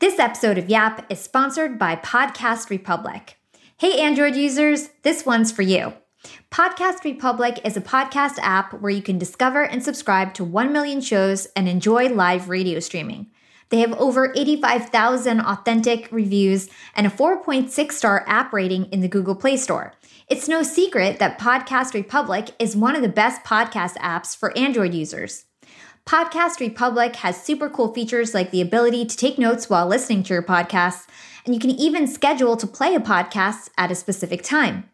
This episode of Yap is sponsored by Podcast Republic. Hey, Android users, this one's for you. Podcast Republic is a podcast app where you can discover and subscribe to 1 million shows and enjoy live radio streaming. They have over 85,000 authentic reviews and a 4.6 star app rating in the Google Play Store. It's no secret that Podcast Republic is one of the best podcast apps for Android users. Podcast Republic has super cool features like the ability to take notes while listening to your podcasts, and you can even schedule to play a podcast at a specific time.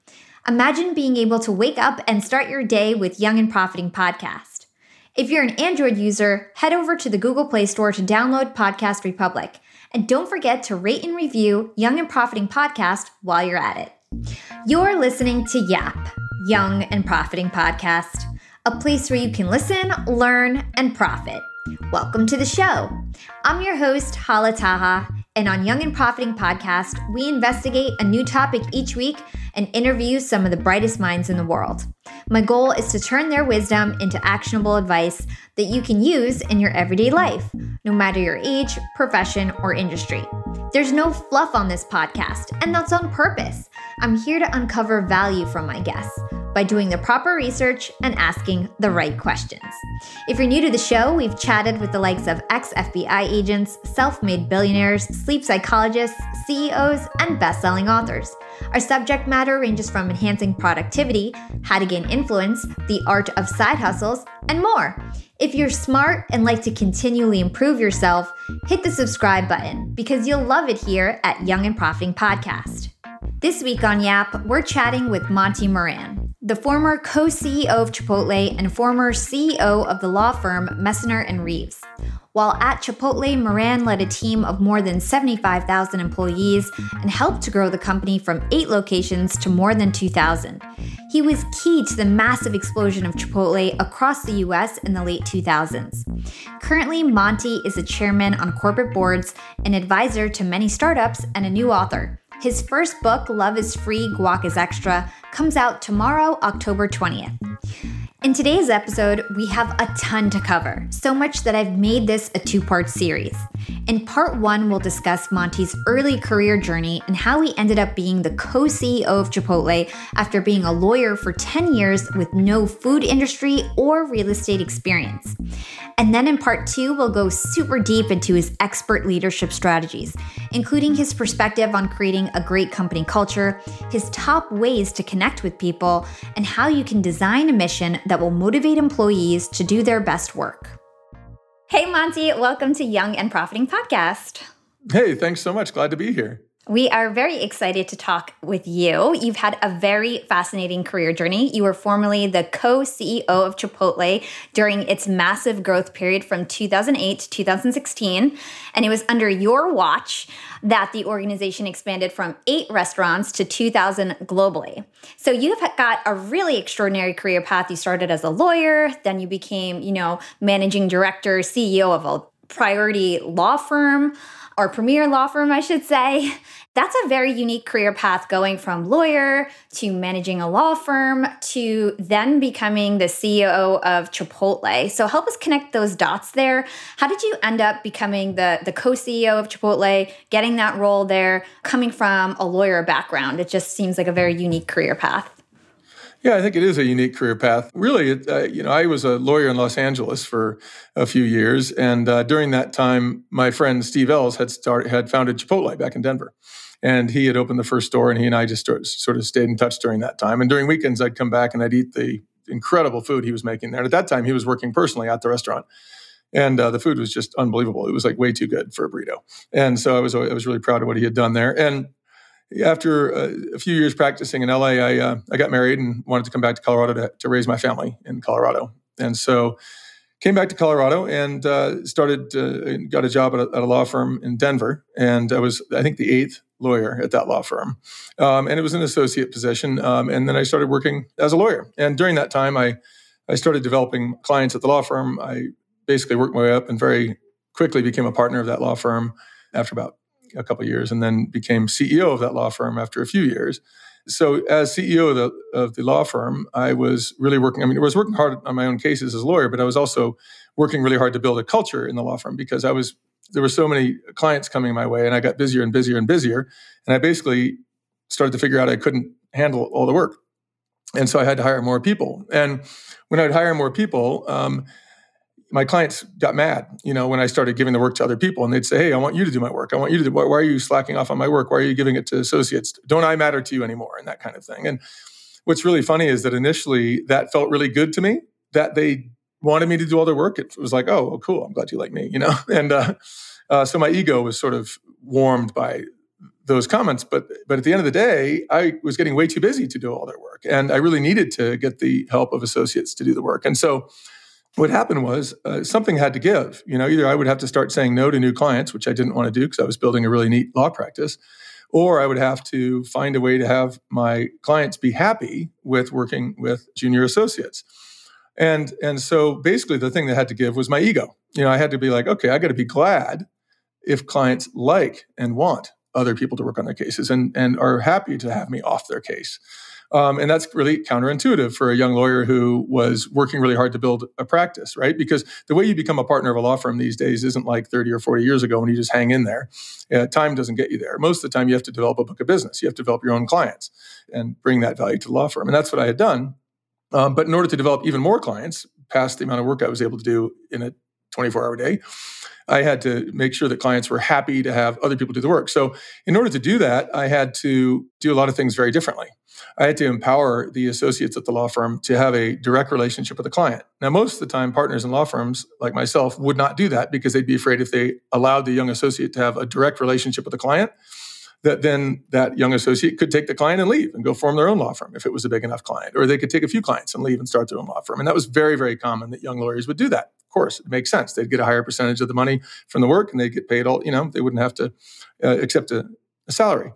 Imagine being able to wake up and start your day with Young and Profiting Podcast. If you're an Android user, head over to the Google Play Store to download Podcast Republic. And don't forget to rate and review Young and Profiting Podcast while you're at it. You're listening to YAP, Young and Profiting Podcast a place where you can listen, learn, and profit. Welcome to the show. I'm your host, Hala Taha, and on Young and Profiting Podcast, we investigate a new topic each week and interview some of the brightest minds in the world. My goal is to turn their wisdom into actionable advice that you can use in your everyday life, no matter your age, profession, or industry. There's no fluff on this podcast, and that's on purpose. I'm here to uncover value from my guests by doing the proper research and asking the right questions. If you're new to the show, we've chatted with the likes of ex FBI agents, self made billionaires, sleep psychologists, CEOs, and best selling authors. Our subject matter ranges from enhancing productivity, how to gain influence, the art of side hustles, and more. If you're smart and like to continually improve yourself, hit the subscribe button because you'll love it here at Young and Profiting Podcast. This week on Yap, we're chatting with Monty Moran the former co CEO of Chipotle and former CEO of the law firm Messner and Reeves. While at Chipotle, Moran led a team of more than 75,000 employees and helped to grow the company from eight locations to more than 2,000. He was key to the massive explosion of Chipotle across the US in the late 2000s. Currently, Monty is a chairman on corporate boards, an advisor to many startups, and a new author. His first book, Love is Free, Guac is Extra, comes out tomorrow, October 20th. In today's episode, we have a ton to cover, so much that I've made this a two part series. In part one, we'll discuss Monty's early career journey and how he ended up being the co CEO of Chipotle after being a lawyer for 10 years with no food industry or real estate experience. And then in part two, we'll go super deep into his expert leadership strategies, including his perspective on creating a great company culture, his top ways to connect with people, and how you can design a mission that will motivate employees to do their best work. Hey, Monty, welcome to Young and Profiting Podcast. Hey, thanks so much. Glad to be here. We are very excited to talk with you. You've had a very fascinating career journey. You were formerly the co CEO of Chipotle during its massive growth period from 2008 to 2016. And it was under your watch that the organization expanded from eight restaurants to 2,000 globally. So you've got a really extraordinary career path. You started as a lawyer, then you became, you know, managing director, CEO of a priority law firm or premier law firm, I should say. That's a very unique career path going from lawyer to managing a law firm to then becoming the CEO of Chipotle. So help us connect those dots there. How did you end up becoming the, the co-CEO of Chipotle, getting that role there, coming from a lawyer background? It just seems like a very unique career path. Yeah, I think it is a unique career path. Really, it, uh, you know, I was a lawyer in Los Angeles for a few years, and uh, during that time, my friend Steve Ells had started had founded Chipotle back in Denver, and he had opened the first store, and he and I just sort of stayed in touch during that time. And during weekends, I'd come back and I'd eat the incredible food he was making there. And at that time, he was working personally at the restaurant and uh, the food was just unbelievable. It was like way too good for a burrito, and so I was I was really proud of what he had done there. And after a, a few years practicing in LA, I, uh, I got married and wanted to come back to Colorado to, to raise my family in Colorado. And so came back to Colorado and uh, started, uh, got a job at a, at a, law firm in Denver. And I was, I think, the eighth lawyer at that law firm. Um, and it was an associate position. Um, and then I started working as a lawyer. And during that time, I, I started developing clients at the law firm. I basically worked my way up and very quickly became a partner of that law firm after about a couple years and then became CEO of that law firm after a few years. So, as CEO of the, of the law firm, I was really working. I mean, I was working hard on my own cases as a lawyer, but I was also working really hard to build a culture in the law firm because I was there were so many clients coming my way, and I got busier and busier and busier. And I basically started to figure out I couldn't handle all the work. And so I had to hire more people. And when I'd hire more people, um, my clients got mad, you know, when I started giving the work to other people and they'd say, Hey, I want you to do my work. I want you to do, why, why are you slacking off on my work? Why are you giving it to associates? Don't I matter to you anymore? And that kind of thing. And what's really funny is that initially that felt really good to me that they wanted me to do all their work. It was like, oh, well, cool. I'm glad you like me, you know? And uh, uh, so my ego was sort of warmed by those comments. But but at the end of the day, I was getting way too busy to do all their work, and I really needed to get the help of associates to do the work. And so what happened was uh, something had to give. You know, either I would have to start saying no to new clients, which I didn't want to do because I was building a really neat law practice, or I would have to find a way to have my clients be happy with working with junior associates. And and so basically the thing that had to give was my ego. You know, I had to be like, okay, I got to be glad if clients like and want other people to work on their cases and and are happy to have me off their case. Um, and that's really counterintuitive for a young lawyer who was working really hard to build a practice, right? Because the way you become a partner of a law firm these days isn't like 30 or 40 years ago when you just hang in there. Uh, time doesn't get you there. Most of the time, you have to develop a book of business. You have to develop your own clients and bring that value to the law firm. And that's what I had done. Um, but in order to develop even more clients, past the amount of work I was able to do in a 24 hour day, I had to make sure that clients were happy to have other people do the work. So, in order to do that, I had to do a lot of things very differently. I had to empower the associates at the law firm to have a direct relationship with the client. Now, most of the time, partners in law firms like myself would not do that because they'd be afraid if they allowed the young associate to have a direct relationship with the client, that then that young associate could take the client and leave and go form their own law firm if it was a big enough client, or they could take a few clients and leave and start their own law firm. And that was very, very common that young lawyers would do that. Of course, it makes sense. They'd get a higher percentage of the money from the work and they'd get paid all, you know, they wouldn't have to uh, accept a, a salary.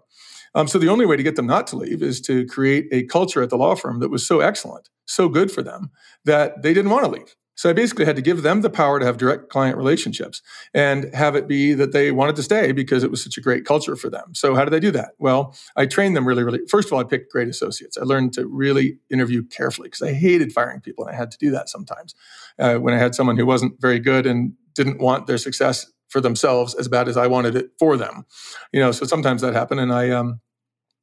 Um, so the only way to get them not to leave is to create a culture at the law firm that was so excellent, so good for them that they didn't want to leave. So I basically had to give them the power to have direct client relationships and have it be that they wanted to stay because it was such a great culture for them. So how did I do that? Well, I trained them really, really. First of all, I picked great associates. I learned to really interview carefully because I hated firing people, and I had to do that sometimes. Uh, when I had someone who wasn't very good and didn't want their success for themselves as bad as I wanted it for them. You know, so sometimes that happened, and I um,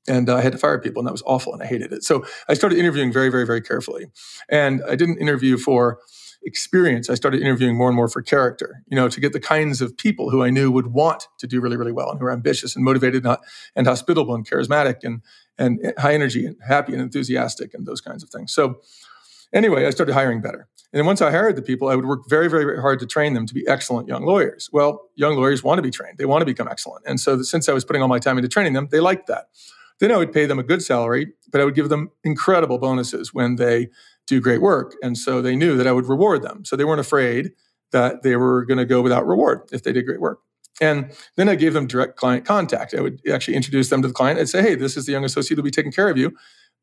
and I had to fire people, and that was awful, and I hated it. So I started interviewing very, very, very carefully, and I didn't interview for experience. I started interviewing more and more for character, you know, to get the kinds of people who I knew would want to do really, really well and who are ambitious and motivated and, and hospitable and charismatic and and high energy and happy and enthusiastic and those kinds of things. So anyway, I started hiring better. And then once I hired the people, I would work very, very, very hard to train them to be excellent young lawyers. Well, young lawyers want to be trained. They want to become excellent. And so since I was putting all my time into training them, they liked that. Then I would pay them a good salary, but I would give them incredible bonuses when they do great work. And so they knew that I would reward them. So they weren't afraid that they were going to go without reward if they did great work. And then I gave them direct client contact. I would actually introduce them to the client. I'd say, hey, this is the young associate who'll be taking care of you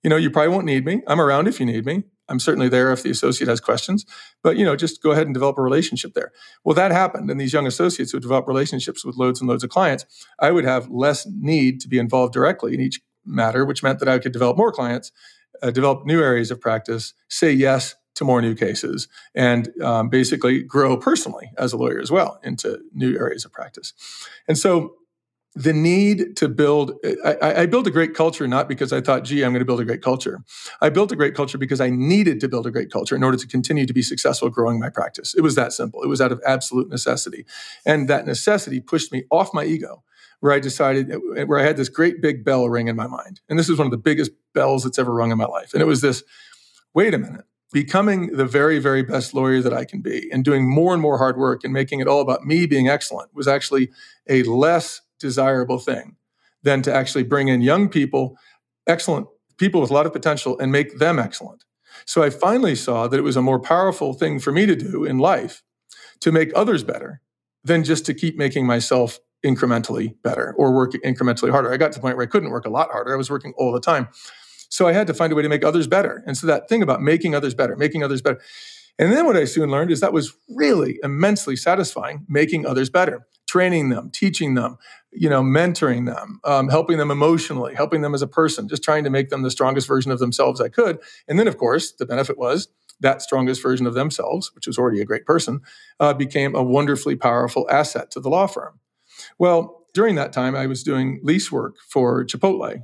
you know, you probably won't need me. I'm around if you need me. I'm certainly there if the associate has questions, but you know, just go ahead and develop a relationship there. Well, that happened, and these young associates who develop relationships with loads and loads of clients, I would have less need to be involved directly in each matter, which meant that I could develop more clients, uh, develop new areas of practice, say yes to more new cases, and um, basically grow personally as a lawyer as well into new areas of practice. And so the need to build I, I, built a great culture not because i thought gee i'm going to build a great culture. I built a great culture because i needed to build a great culture in order to continue to be successful growing my practice. It was that simple. It was out of absolute necessity. And that necessity pushed me off my ego where i decided where i had this great big bell ring in my mind. And this is one of the biggest bells that's ever rung in my life. And it was this wait a minute. Becoming the very very best lawyer that i can be and doing more and more hard work and making it all about me being excellent was actually a less desirable thing than to actually bring in young people, excellent people with a lot of potential, and make them excellent. So I finally saw that it was a more powerful thing for me to do in life to make others better than just to keep making myself incrementally better or work incrementally harder. I got to the point where I couldn't work a lot harder. I was working all the time. So I had to find a way to make others better. And so that thing about making others better, making others better. And then what I soon learned is that was really immensely satisfying, making others better training them, teaching them, you know, mentoring them, um, helping them emotionally, helping them as a person, just trying to make them the strongest version of themselves I could. And then, of course, the benefit was that strongest version of themselves, which was already a great person, uh, became a wonderfully powerful asset to the law firm. Well, during that time, I was doing lease work for Chipotle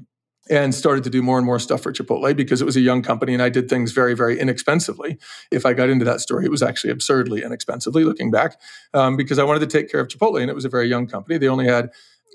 and started to do more and more stuff for Chipotle because it was a young company and I did things very, very inexpensively. If I got into that story, it was actually absurdly inexpensively looking back um, because I wanted to take care of Chipotle and it was a very young company. They only had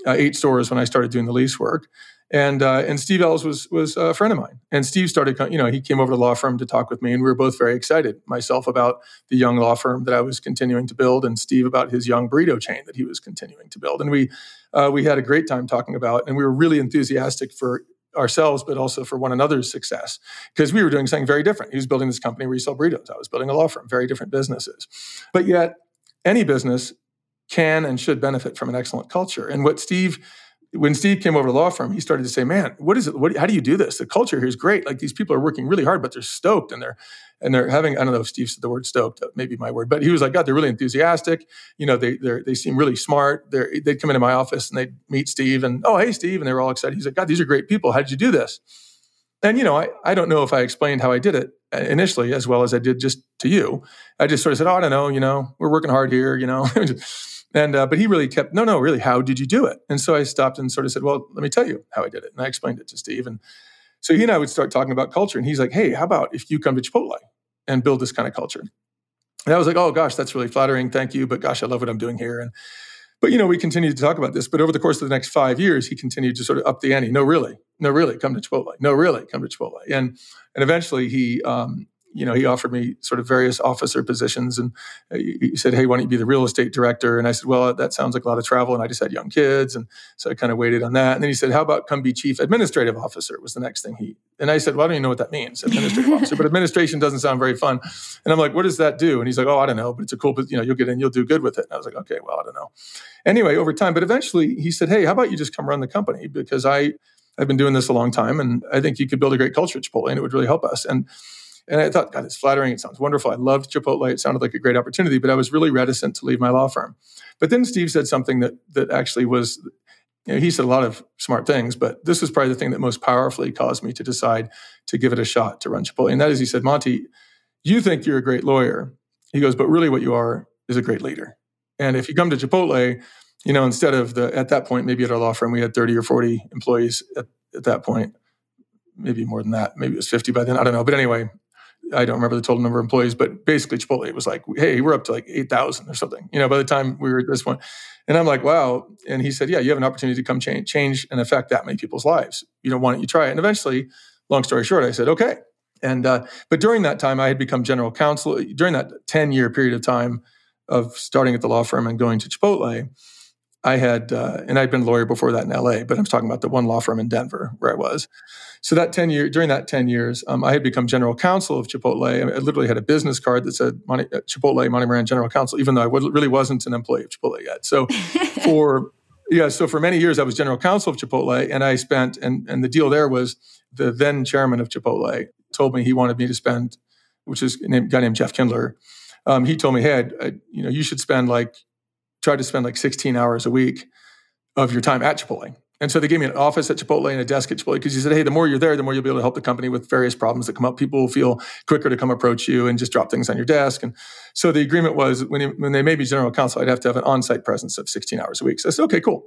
uh, eight stores when I started doing the lease work. And uh, and Steve Ells was was a friend of mine. And Steve started, you know, he came over to the law firm to talk with me, and we were both very excited. Myself about the young law firm that I was continuing to build, and Steve about his young burrito chain that he was continuing to build. And we uh, we had a great time talking about, and we were really enthusiastic for ourselves, but also for one another's success. Because we were doing something very different. He was building this company where he sell burritos. I was building a law firm, very different businesses. But yet, any business can and should benefit from an excellent culture. And what Steve when Steve came over to the law firm, he started to say, "Man, what is it? What, how do you do this? The culture here is great. Like these people are working really hard, but they're stoked and they're and they're having. I don't know if Steve said the word stoked, maybe my word, but he was like, God, they're really enthusiastic. You know, they they they seem really smart. They they'd come into my office and they'd meet Steve and oh hey Steve, and they were all excited. He's like, God, these are great people. How did you do this? And you know, I I don't know if I explained how I did it uh, initially as well as I did just to you. I just sort of said, oh, I don't know. You know, we're working hard here. You know. And uh, but he really kept no, no, really, how did you do it? And so I stopped and sort of said, well, let me tell you how I did it, and I explained it to Steve. And so he and I would start talking about culture, and he's like, hey, how about if you come to Chipotle and build this kind of culture? And I was like, oh gosh, that's really flattering, thank you, but gosh, I love what I'm doing here. And but you know, we continued to talk about this. But over the course of the next five years, he continued to sort of up the ante. No, really, no, really, come to Chipotle. No, really, come to Chipotle. And and eventually, he um, you know, he offered me sort of various officer positions, and uh, he said, "Hey, why don't you be the real estate director?" And I said, "Well, that sounds like a lot of travel." And I just had young kids, and so I kind of waited on that. And then he said, "How about come be chief administrative officer?" Was the next thing he. And I said, "Well, I don't even know what that means, administrative officer." But administration doesn't sound very fun. And I'm like, "What does that do?" And he's like, "Oh, I don't know, but it's a cool. You know, you'll get in, you'll do good with it." And I was like, "Okay, well, I don't know." Anyway, over time, but eventually, he said, "Hey, how about you just come run the company because I." I've been doing this a long time, and I think you could build a great culture at Chipotle, and it would really help us. And and I thought, God, it's flattering. It sounds wonderful. I loved Chipotle. It sounded like a great opportunity, but I was really reticent to leave my law firm. But then Steve said something that that actually was, you know, he said a lot of smart things, but this was probably the thing that most powerfully caused me to decide to give it a shot to run Chipotle. And that is, he said, Monty, you think you're a great lawyer. He goes, but really what you are is a great leader. And if you come to Chipotle, you know, instead of the, at that point, maybe at our law firm, we had 30 or 40 employees at, at that point, maybe more than that. Maybe it was 50 by then. I don't know. But anyway, I don't remember the total number of employees, but basically Chipotle was like, hey, we're up to like 8,000 or something, you know, by the time we were at this point. And I'm like, wow. And he said, yeah, you have an opportunity to come change, change and affect that many people's lives. You know, why don't you try it? And eventually, long story short, I said, okay. And, uh, but during that time, I had become general counsel. During that 10 year period of time of starting at the law firm and going to Chipotle, I had, uh, and I'd been a lawyer before that in LA, but I'm talking about the one law firm in Denver where I was. So that 10 year, during that 10 years, um, I had become general counsel of Chipotle. I, literally had a business card that said uh, Chipotle, Monty Moran General Counsel, even though I really wasn't an employee of Chipotle yet. So for, yeah, so for many years I was general counsel of Chipotle and I spent, and, and the deal there was the then chairman of Chipotle told me he wanted me to spend, which is a guy named Jeff Kindler. Um, he told me, hey, I, I, you know, you should spend like tried to spend like 16 hours a week of your time at Chipotle. And so they gave me an office at Chipotle and a desk at Chipotle because he said, hey, the more you're there, the more you'll be able to help the company with various problems that come up. People will feel quicker to come approach you and just drop things on your desk. And so the agreement was when, he, when they made me general counsel, I'd have to have an on site presence of 16 hours a week. So I said, okay, cool.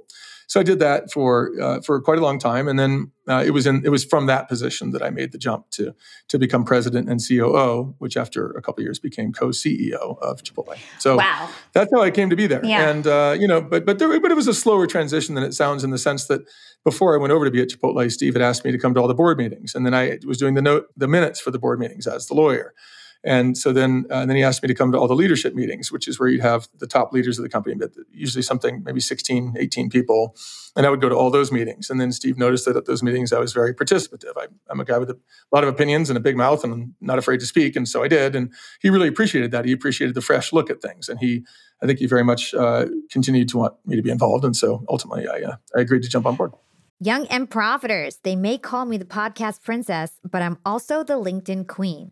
So I did that for uh, for quite a long time, and then uh, it was in it was from that position that I made the jump to to become president and COO, which after a couple years became co-CEO of Chipotle. So wow. that's how I came to be there. Yeah. And uh, you know, but but there, but it was a slower transition than it sounds in the sense that before I went over to be at Chipotle, Steve had asked me to come to all the board meetings, and then I was doing the note the minutes for the board meetings as the lawyer. And so then, uh, and then he asked me to come to all the leadership meetings, which is where you'd have the top leaders of the company, but usually something, maybe 16, 18 people. And I would go to all those meetings. And then Steve noticed that at those meetings, I was very participative. I, am a guy with a lot of opinions and a big mouth and I'm not afraid to speak. And so I did. And he really appreciated that. He appreciated the fresh look at things. And he, I think he very much uh, continued to want me to be involved. And so ultimately, I, uh, I agreed to jump on board. Young and profiters, they may call me the podcast princess, but I'm also the LinkedIn queen.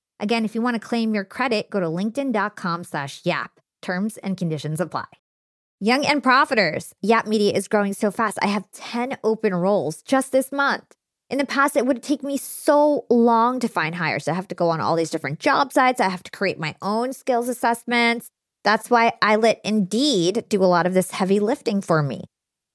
Again, if you want to claim your credit, go to linkedin.com slash YAP. Terms and conditions apply. Young and profiters. Yap Media is growing so fast. I have 10 open roles just this month. In the past, it would take me so long to find hires. I have to go on all these different job sites. I have to create my own skills assessments. That's why I let Indeed do a lot of this heavy lifting for me.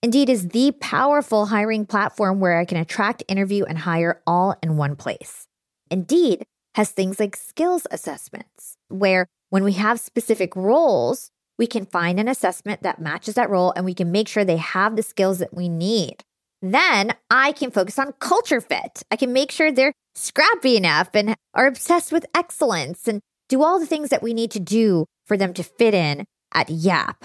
Indeed is the powerful hiring platform where I can attract, interview, and hire all in one place. Indeed has things like skills assessments, where when we have specific roles, we can find an assessment that matches that role and we can make sure they have the skills that we need. Then I can focus on culture fit. I can make sure they're scrappy enough and are obsessed with excellence and do all the things that we need to do for them to fit in at Yap.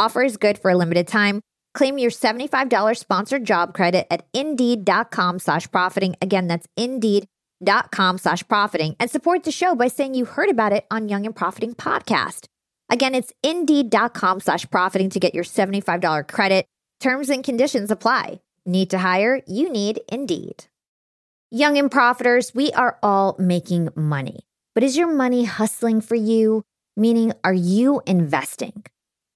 Offer is good for a limited time. Claim your $75 sponsored job credit at indeed.com slash profiting. Again, that's indeed.com slash profiting and support the show by saying you heard about it on Young and Profiting podcast. Again, it's indeed.com slash profiting to get your $75 credit. Terms and conditions apply. Need to hire? You need Indeed. Young and profiters, we are all making money. But is your money hustling for you? Meaning, are you investing?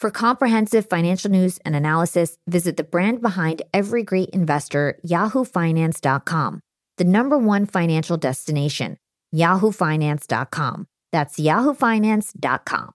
For comprehensive financial news and analysis, visit the brand behind every great investor, yahoofinance.com, the number one financial destination yahoofinance.com. That's yahoofinance.com.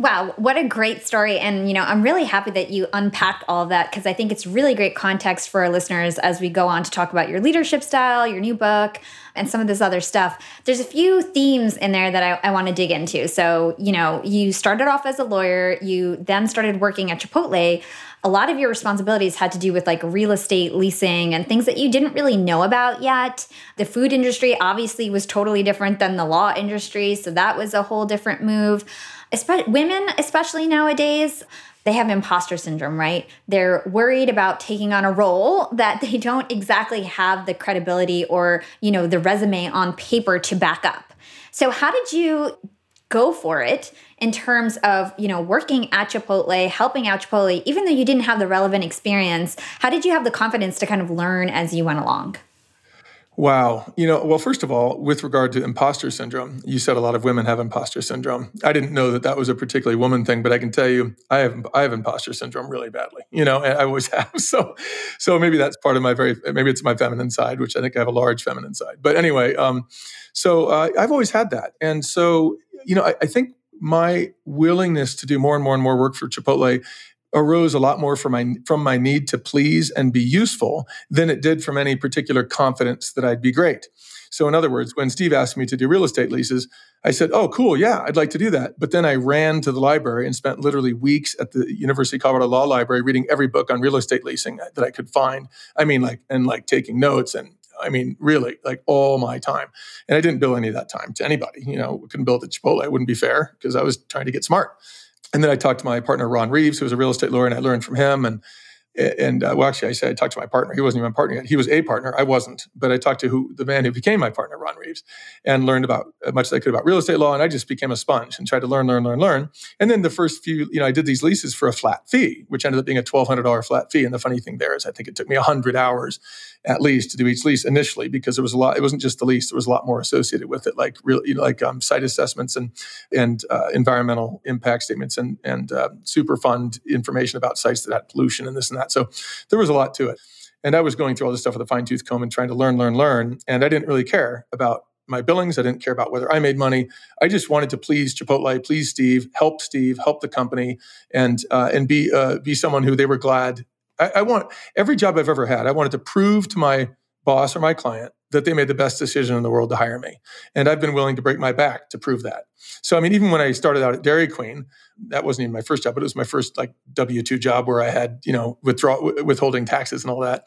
Wow, what a great story. And, you know, I'm really happy that you unpacked all of that because I think it's really great context for our listeners as we go on to talk about your leadership style, your new book, and some of this other stuff. There's a few themes in there that I, I want to dig into. So, you know, you started off as a lawyer, you then started working at Chipotle. a lot of your responsibilities had to do with like real estate leasing and things that you didn't really know about yet. The food industry obviously was totally different than the law industry. So that was a whole different move. Especially, women, especially nowadays, they have imposter syndrome, right? They're worried about taking on a role that they don't exactly have the credibility or, you know, the resume on paper to back up. So how did you go for it in terms of you know working at chipotle helping out chipotle even though you didn't have the relevant experience how did you have the confidence to kind of learn as you went along Wow. You know, well, first of all, with regard to imposter syndrome, you said a lot of women have imposter syndrome. I didn't know that that was a particularly woman thing, but I can tell you, I have I have imposter syndrome really badly. You know, and I always have. So, so maybe that's part of my very maybe it's my feminine side, which I think I have a large feminine side. But anyway, um, so uh, I've always had that, and so you know, I, I think my willingness to do more and more and more work for Chipotle arose a lot more from my from my need to please and be useful than it did from any particular confidence that I'd be great. So in other words, when Steve asked me to do real estate leases, I said, "Oh, cool, yeah, I'd like to do that." But then I ran to the library and spent literally weeks at the University of Colorado Law Library reading every book on real estate leasing that I could find. I mean, like and like taking notes and I mean, really, like all my time. And I didn't bill any of that time to anybody. You know, couldn't bill at Chipotle. It wouldn't be fair because I was trying to get smart and then I talked to my partner Ron Reeves, who was a real estate lawyer, and I learned from him. And and uh, well, actually, I said I talked to my partner. He wasn't even my partner yet. He was a partner. I wasn't, but I talked to who the man who became my partner, Ron Reeves, and learned about as much as I could about real estate law. And I just became a sponge and tried to learn, learn, learn, learn. And then the first few, you know, I did these leases for a flat fee, which ended up being a twelve hundred dollar flat fee. And the funny thing there is, I think it took me hundred hours at least to do each lease initially because there was a lot. It wasn't just the lease; there was a lot more associated with it, like real, you know, like um, site assessments and and uh, environmental impact statements and and uh, super fund information about sites that had pollution and this and that. So there was a lot to it. And I was going through all this stuff with a fine tooth comb and trying to learn, learn, learn. And I didn't really care about my billings. I didn't care about whether I made money. I just wanted to please Chipotle, please Steve, help Steve, help the company, and uh, and be uh, be someone who they were glad I, I want every job I've ever had. I wanted to prove to my boss or my client that they made the best decision in the world to hire me. And I've been willing to break my back to prove that. So, I mean, even when I started out at Dairy Queen, that wasn't even my first job, but it was my first like W 2 job where I had, you know, withdraw, withholding taxes and all that.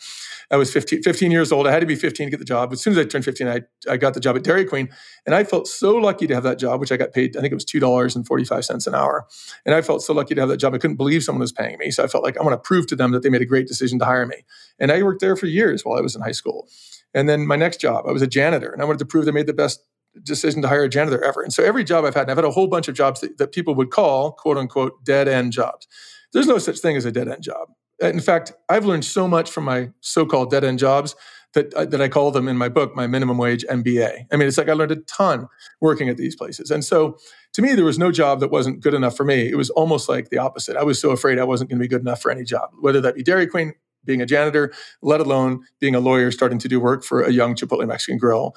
I was 15, 15, years old. I had to be 15 to get the job. As soon as I turned 15, I, I got the job at Dairy Queen. And I felt so lucky to have that job, which I got paid, I think it was $2.45 an hour. And I felt so lucky to have that job. I couldn't believe someone was paying me. So I felt like I want to prove to them that they made a great decision to hire me. And I worked there for years while I was in high school. And then my next job, I was a janitor and I wanted to prove they made the best decision to hire a janitor ever. And so every job I've had, and I've had a whole bunch of jobs that, that people would call quote unquote dead end jobs. There's no such thing as a dead end job. In fact, I've learned so much from my so called dead end jobs that, uh, that I call them in my book my minimum wage MBA. I mean, it's like I learned a ton working at these places. And so to me, there was no job that wasn't good enough for me. It was almost like the opposite. I was so afraid I wasn't going to be good enough for any job, whether that be Dairy Queen, being a janitor, let alone being a lawyer starting to do work for a young Chipotle Mexican grill.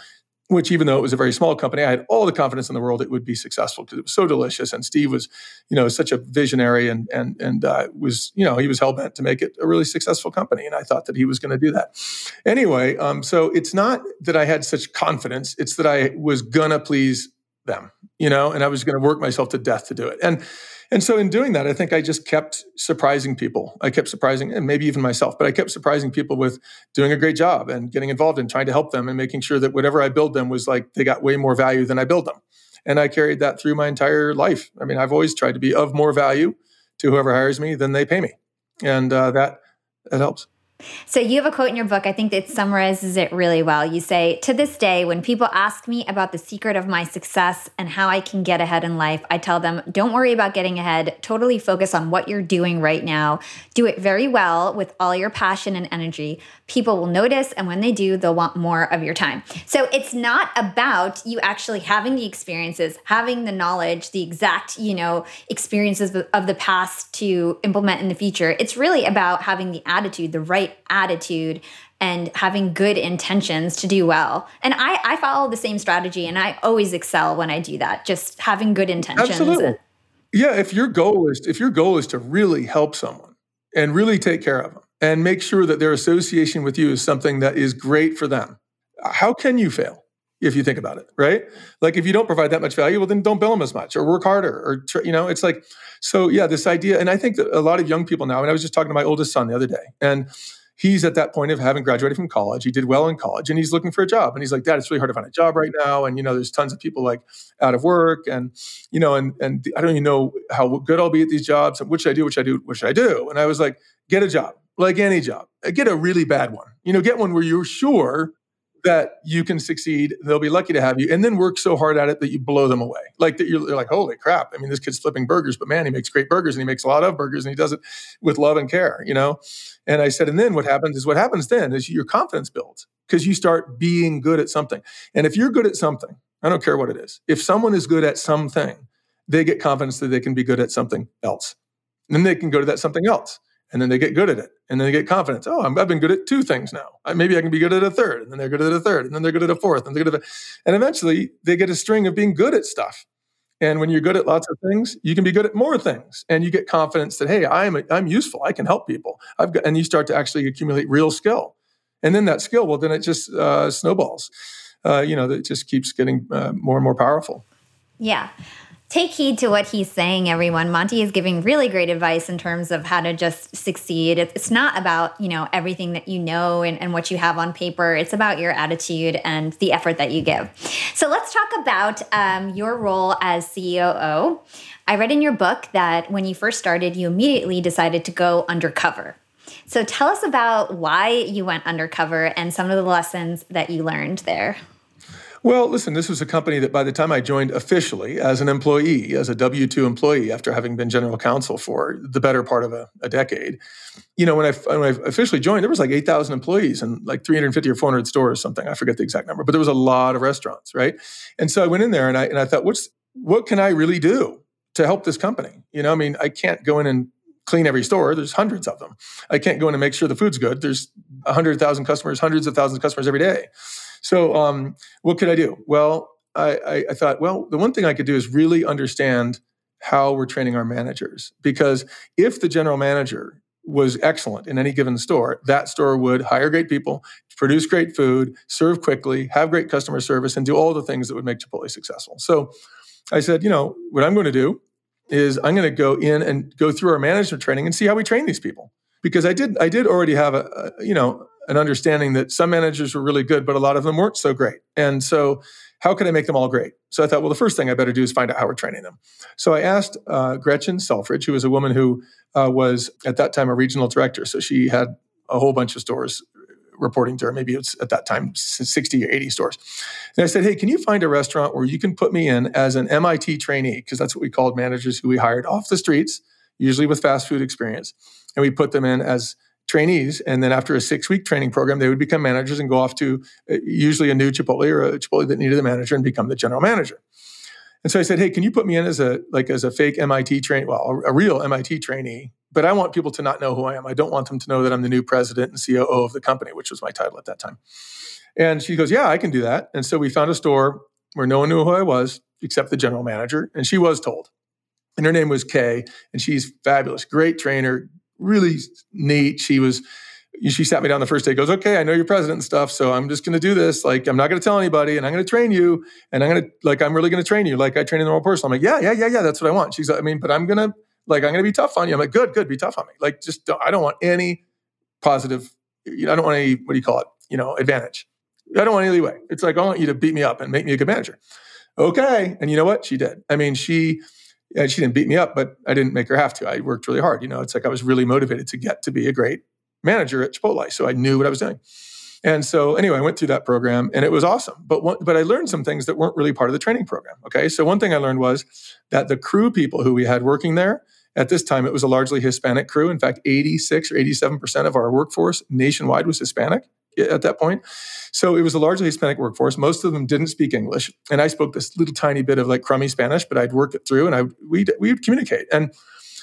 Which, even though it was a very small company, I had all the confidence in the world it would be successful because it was so delicious. And Steve was, you know, such a visionary and and and uh, was, you know, he was hell bent to make it a really successful company. And I thought that he was going to do that. Anyway, um, so it's not that I had such confidence; it's that I was gonna please them, you know, and I was going to work myself to death to do it. And and so in doing that, I think I just kept surprising people. I kept surprising, and maybe even myself, but I kept surprising people with doing a great job and getting involved and trying to help them and making sure that whatever I billed them was like they got way more value than I billed them. And I carried that through my entire life. I mean, I've always tried to be of more value to whoever hires me than they pay me, and uh, that that helps. So you have a quote in your book, I think that summarizes it really well. You say, To this day, when people ask me about the secret of my success and how I can get ahead in life, I tell them, don't worry about getting ahead. Totally focus on what you're doing right now. Do it very well with all your passion and energy. People will notice, and when they do, they'll want more of your time. So it's not about you actually having the experiences, having the knowledge, the exact, you know, experiences of the past to implement in the future. It's really about having the attitude, the right attitude and having good intentions to do well. And I, I follow the same strategy and I always excel when I do that, just having good intentions. Absolutely. Yeah, if your goal is if your goal is to really help someone and really take care of them and make sure that their association with you is something that is great for them, how can you fail? if you think about it, right? Like if you don't provide that much value, well, then don't bill them as much or work harder or, you know, it's like, so yeah, this idea. And I think that a lot of young people now, and I was just talking to my oldest son the other day, and he's at that point of having graduated from college. He did well in college and he's looking for a job. And he's like, Dad, it's really hard to find a job right now. And, you know, there's tons of people like out of work and, you know, and, and I don't even know how good I'll be at these jobs and what should I do, what should I do, what should I do? And I was like, get a job, like any job, get a really bad one, you know, get one where you're sure that you can succeed. They'll be lucky to have you, and then work so hard at it that you blow them away. Like that, you're, like, holy crap! I mean, this kid's flipping burgers, but man, he makes great burgers, and he makes a lot of burgers, and he does it with love and care, you know. And I said, and then what happens is what happens then is your confidence builds because you start being good at something. And if you're good at something, I don't care what it is. If someone is good at something, they get confidence that they can be good at something else. And then they can go to that something else and then they get good at it and then they get confidence. Oh i have been good at two things now. Maybe i can be good at a third and then they're good at a third and then they're good at a fourth and they're good at a, and eventually they get a string of being good at stuff. And when you're good at lots of things you can be good at more things and you get confidence that hey i'm a, i'm useful. I can help people. I've got and you start to actually accumulate real skill. And then that skill well then it just uh, snowballs. Uh, you know it just keeps getting uh, more and more powerful. Yeah take heed to what he's saying everyone. Monty is giving really great advice in terms of how to just succeed. It's not about you know everything that you know and, and, what you have on paper. It's about your attitude and the effort that you give. So let's talk about um, your role as ceoo i read in your book that when you first started you immediately decided to go undercover. So tell us about why you went undercover and some of the lessons that you learned there well, listen, this was a company that by the time I joined officially as an employee, as a W 2 employee, after having been general counsel for the better part of a, a decade, you know, when I, when I officially joined, there was like 8,000 employees and like 350 or 400 stores, something. I forget the exact number, but there was a lot of restaurants, right? And so I went in there and I, and I thought, what's, what can I really do to help this company? You know, I mean, I can't go in and clean every store. There's hundreds of them. I can't go in and make sure the food's good. There's 100,000 customers, hundreds of thousands of customers every day. So, um, what could I do? Well, I, I, I thought, well, the one thing I could do is really understand how we're training our managers. Because if the general manager was excellent in any given store, that store would hire great people, produce great food, serve quickly, have great customer service, and do all the things that would make Chipotle successful. So I said, you know, what I'm going to do is I'm going to go in and go through our management training and see how we train these people. Because I did, I did already have a, a you know, an understanding that some managers were really good, but a lot of them weren't so great. And so, how can I make them all great? So I thought, well, the first thing I better do is find out how we're training them. So I asked uh, Gretchen Selfridge, who was a woman who uh, was at that time a regional director. So she had a whole bunch of stores reporting to her. Maybe it's at that time 60 or 80 stores. And I said, hey, can you find a restaurant where you can put me in as an MIT trainee? Because that's what we called managers who we hired off the streets, usually with fast food experience. And we put them in as trainees. And then after a six week training program, they would become managers and go off to uh, usually a new Chipotle or a Chipotle that needed a manager and become the general manager. And so I said, hey, can you put me in as a like as a fake MIT trainee, well, a real MIT trainee? But I want people to not know who I am. I don't want them to know that I'm the new president and COO of the company, which was my title at that time. And she goes, yeah, I can do that. And so we found a store where no one knew who I was except the general manager, and she was told. And her name was Kay, and she's fabulous, great trainer, really neat. She was, she sat me down the first day, goes, okay, I know you're president and stuff. So I'm just going to do this. Like, I'm not going to tell anybody and I'm going to train you. And I'm going to, like, I'm really going to train you. Like I train a normal person. I'm like, yeah, yeah, yeah, yeah. That's what I want. She's like, I mean, but I'm going to, like, I'm going to be tough on you. I'm like, good, good. Be tough on me. Like, just, don't, I don't want any positive, you know, I don't want any, what do you call it? You know, advantage. I don't want any leeway. It's like, I want you to beat me up and make me a good manager. Okay. And you know what? She did. I mean, she, and she didn't beat me up, but I didn't make her have to. I worked really hard. You know, it's like I was really motivated to get to be a great manager at Chipotle. So I knew what I was doing. And so anyway, I went through that program and it was awesome. But one, but I learned some things that weren't really part of the training program. Okay. So one thing I learned was that the crew people who we had working there, at this time, it was a largely Hispanic crew. In fact, 86 or 87% of our workforce nationwide was Hispanic at that point. So it was a largely Hispanic workforce. Most of them didn't speak English, and I spoke this little tiny bit of like crummy Spanish, but I'd work it through, and I we we would communicate. And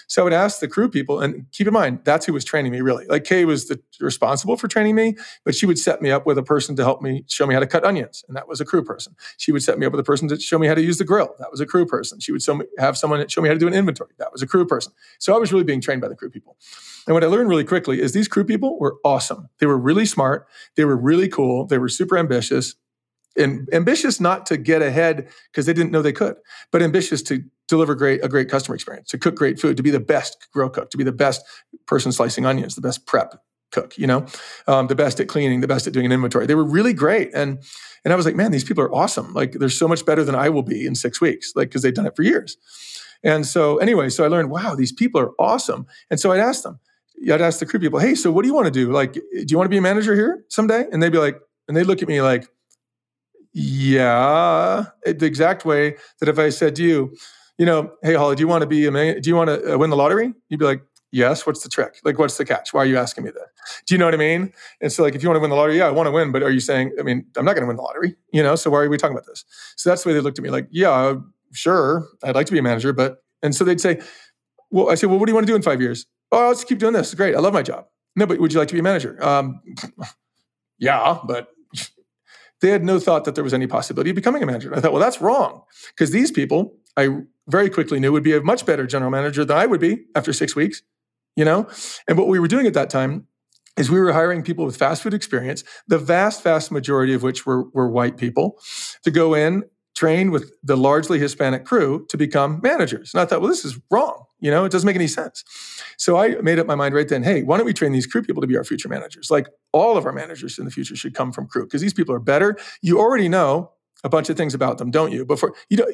so I would ask the crew people, and keep in mind, that's who was training me really. Like Kay was the, responsible for training me, but she would set me up with a person to help me show me how to cut onions, and that was a crew person. She would set me up with a person to show me how to use the grill. That was a crew person. She would me, have someone show me how to do an inventory. That was a crew person. So I was really being trained by the crew people. And what I learned really quickly is these crew people were awesome. They were really smart. They were really cool. They were super ambitious. and ambitious not to get ahead because they didn't know they could, but ambitious to deliver great a great customer experience, to cook great food, to be the best grill cook, to be the best person slicing onions, the best prep cook, you know, um, the best at cleaning, the best at doing an inventory. They were really great, and and I was like, man, these people are awesome. Like they're so much better than I will be in six weeks, like because they've done it for years. And so anyway, so I learned, wow, these people are awesome. And so I'd ask them, I'd ask the crew people, hey, so what do you want to do? Like, do you want to be a manager here someday? And they'd be like, and they look at me like, yeah, the exact way that if I said to you, you know, hey Hala, do you want to be a man- do you want to uh, win the lottery? You'd be like, yes. What's the trick? Like, what's the catch? Why are you asking me that? Do you know what I mean? And so, like, if you want to win the lottery, yeah, I want to win. But are you saying, I mean, I'm not going to win the lottery, you know? So why are we talking about this? So that's the way they looked at me, like, yeah, sure, I'd like to be a manager, but and so they'd say, well, I say, well, what do you want to do in five years? Oh, I'll just keep doing this. Great. I love my job. No, but would you like to be a manager? Um, yeah, but they had no thought that there was any possibility of becoming a manager. I thought, well, that's wrong because these people I very quickly knew would be a much better general manager than I would be after six weeks, you know? And what we were doing at that time is we were hiring people with fast food experience, the vast, vast majority of which were, were white people, to go in, train with the largely Hispanic crew to become managers. And I thought, well, this is wrong. You know, it doesn't make any sense. So I made up my mind right then, hey, why don't we train these crew people to be our future managers? Like all of our managers in the future should come from crew because these people are better. You already know a bunch of things about them, don't you? Before you know,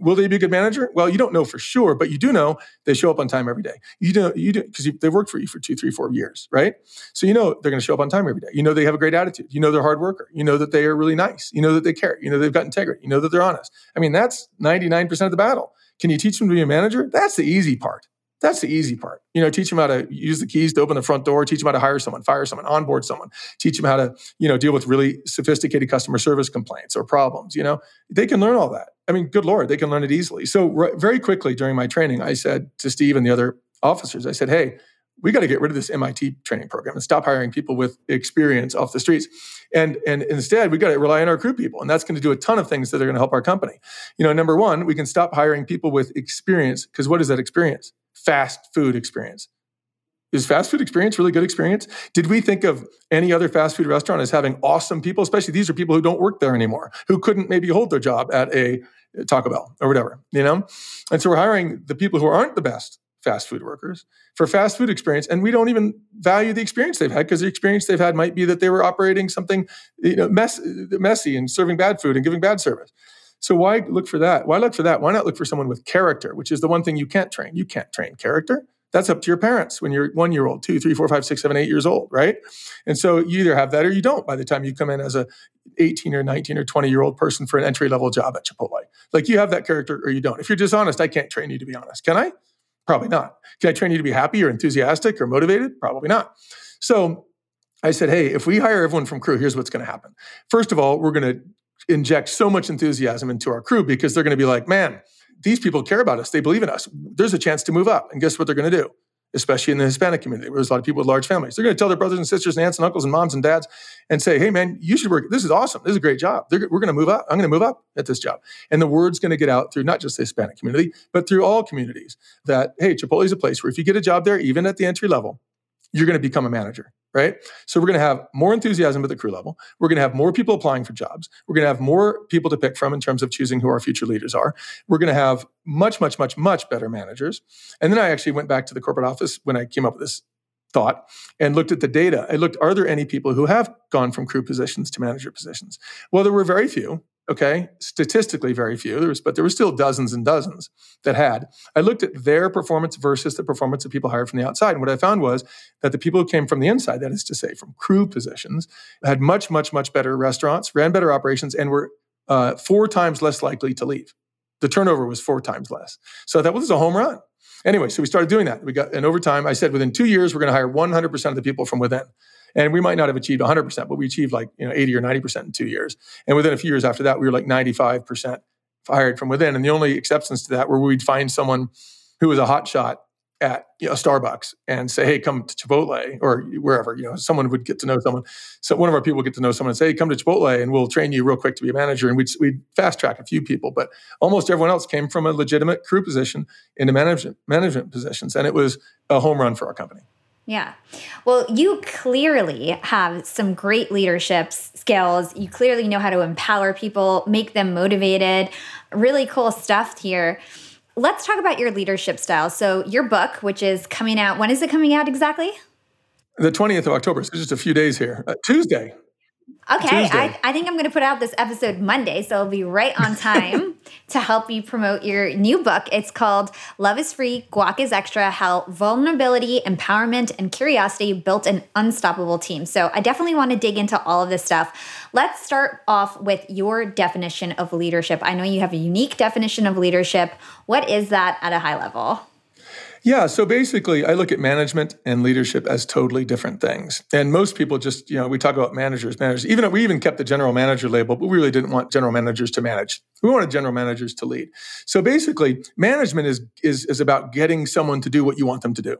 will they be a good manager? Well, you don't know for sure, but you do know they show up on time every day. You know, you do because they've worked for you for two, three, four years, right? So you know they're going to show up on time every day. You know they have a great attitude. You know they're hard worker. You know that they are really nice. You know that they care. You know they've got integrity. You know that they're honest. I mean, that's ninety nine percent of the battle. Can you teach them to be a manager? That's the easy part. That's the easy part. You know, teach them how to use the keys to open the front door, teach them how to hire someone, fire someone, onboard someone, teach them how to, you know, deal with really sophisticated customer service complaints or problems, you know. They can learn all that. I mean, good lord, they can learn it easily. So r- very quickly during my training, I said to Steve and the other officers, I said, "Hey, we got to get rid of this MIT training program and stop hiring people with experience off the streets. And, and instead, we got to rely on our crew people. And that's going to do a ton of things that are going to help our company. You know, number one, we can stop hiring people with experience because what is that experience? Fast food experience. Is fast food experience really good experience? Did we think of any other fast food restaurant as having awesome people? Especially these are people who don't work there anymore, who couldn't maybe hold their job at a uh, Taco Bell or whatever, you know? And so we're hiring the people who aren't the best fast food workers for fast food experience and we don't even value the experience they've had because the experience they've had might be that they were operating something you know mess, messy and serving bad food and giving bad service so why look for that? Why look for that? Why not look for someone with character, which is the one thing you can't train? You can't train character. That's up to your parents when you're one year old, two, three, four, five, six, seven, eight years old, right? And so you either have that or you don't by the time you come in as a 18 or 19 or 20 year old person for an entry level job at Chipotle. Like you have that character or you don't. If you're dishonest, I can't train you to be honest. Can I? Probably not. Can I train you to be happy or enthusiastic or motivated? Probably not. So I said, hey, if we hire everyone from crew, here's what's going to happen. First of all, we're going to inject so much enthusiasm into our crew because they're going to be like, man, these people care about us. They believe in us. There's a chance to move up. And guess what they're going to do? Especially in the Hispanic community, where there's a lot of people with large families. They're going to tell their brothers and sisters and aunts and uncles and moms and dads and say, hey, man, you should work. This is awesome. This is a great job. They're, we're going to move up. I'm going to move up at this job. And the word's going to get out through not just the Hispanic community, but through all communities that, hey, Chipotle is a place where if you get a job there, even at the entry level, you're going to become a manager right? So we're going to have more enthusiasm at the crew level. We're going to have more people applying for jobs. We're going to have more people to pick from in terms of choosing who our future leaders are. We're going to have much, much, much, much better managers. And then I actually went back to the corporate office when I came up with this thought and looked at the data. I looked, are there any people who have gone from crew positions to manager positions? Well, there were very few okay statistically very few there was but there were still dozens and dozens that had. I looked at their performance versus the performance of people hired from the outside and what i found was that the people who came from the inside that is to say from crew positions had much much much better restaurants ran better operations and were uh, four times less likely to leave. The turnover was four times less. So i thought well this is a home run. Anyway so we started doing that. We got and over time i said within two years we're going to hire 100% of the people from within and we might not have achieved 100%, but we achieved like, you know, 80 or 90% in two years. And within a few years after that, we were like 95% hired from within. And the only exceptions to that were we'd find someone who was a hot shot at you know, Starbucks and say, hey, come to Chipotle or wherever, you know, someone would get to know someone. So one of our people would get to know someone and say, hey, come to Chipotle and we'll train you real quick to be a manager. And we'd, we'd fast track a few people, but almost everyone else came from a legitimate crew position into management, management positions. And it was a home run for our company. Yeah. Well, you clearly have some great leadership skills. You clearly know how to empower people, make them motivated. Really cool stuff here. Let's talk about your leadership style. So, your book, which is coming out, when is it coming out exactly? The 20th of October, so just a few days here. Uh, Tuesday. Okay, I, I, think I'm going to put out this episode Monday, so it'll be right on time to help you promote your new book. It's called Love is Free, Guac is Extra How Vulnerability, Empowerment, and Curiosity Built an Unstoppable Team. So I definitely want to dig into all of this stuff. Let's start off with your definition of leadership. I know you have a unique definition of leadership. What is that at a high level? Yeah, so basically, I look at management and leadership as totally different things. And most people just, you know, we talk about managers, managers. Even we even kept the general manager label, but we really didn't want general managers to manage. We wanted general managers to lead. So basically, management is is is about getting someone to do what you want them to do.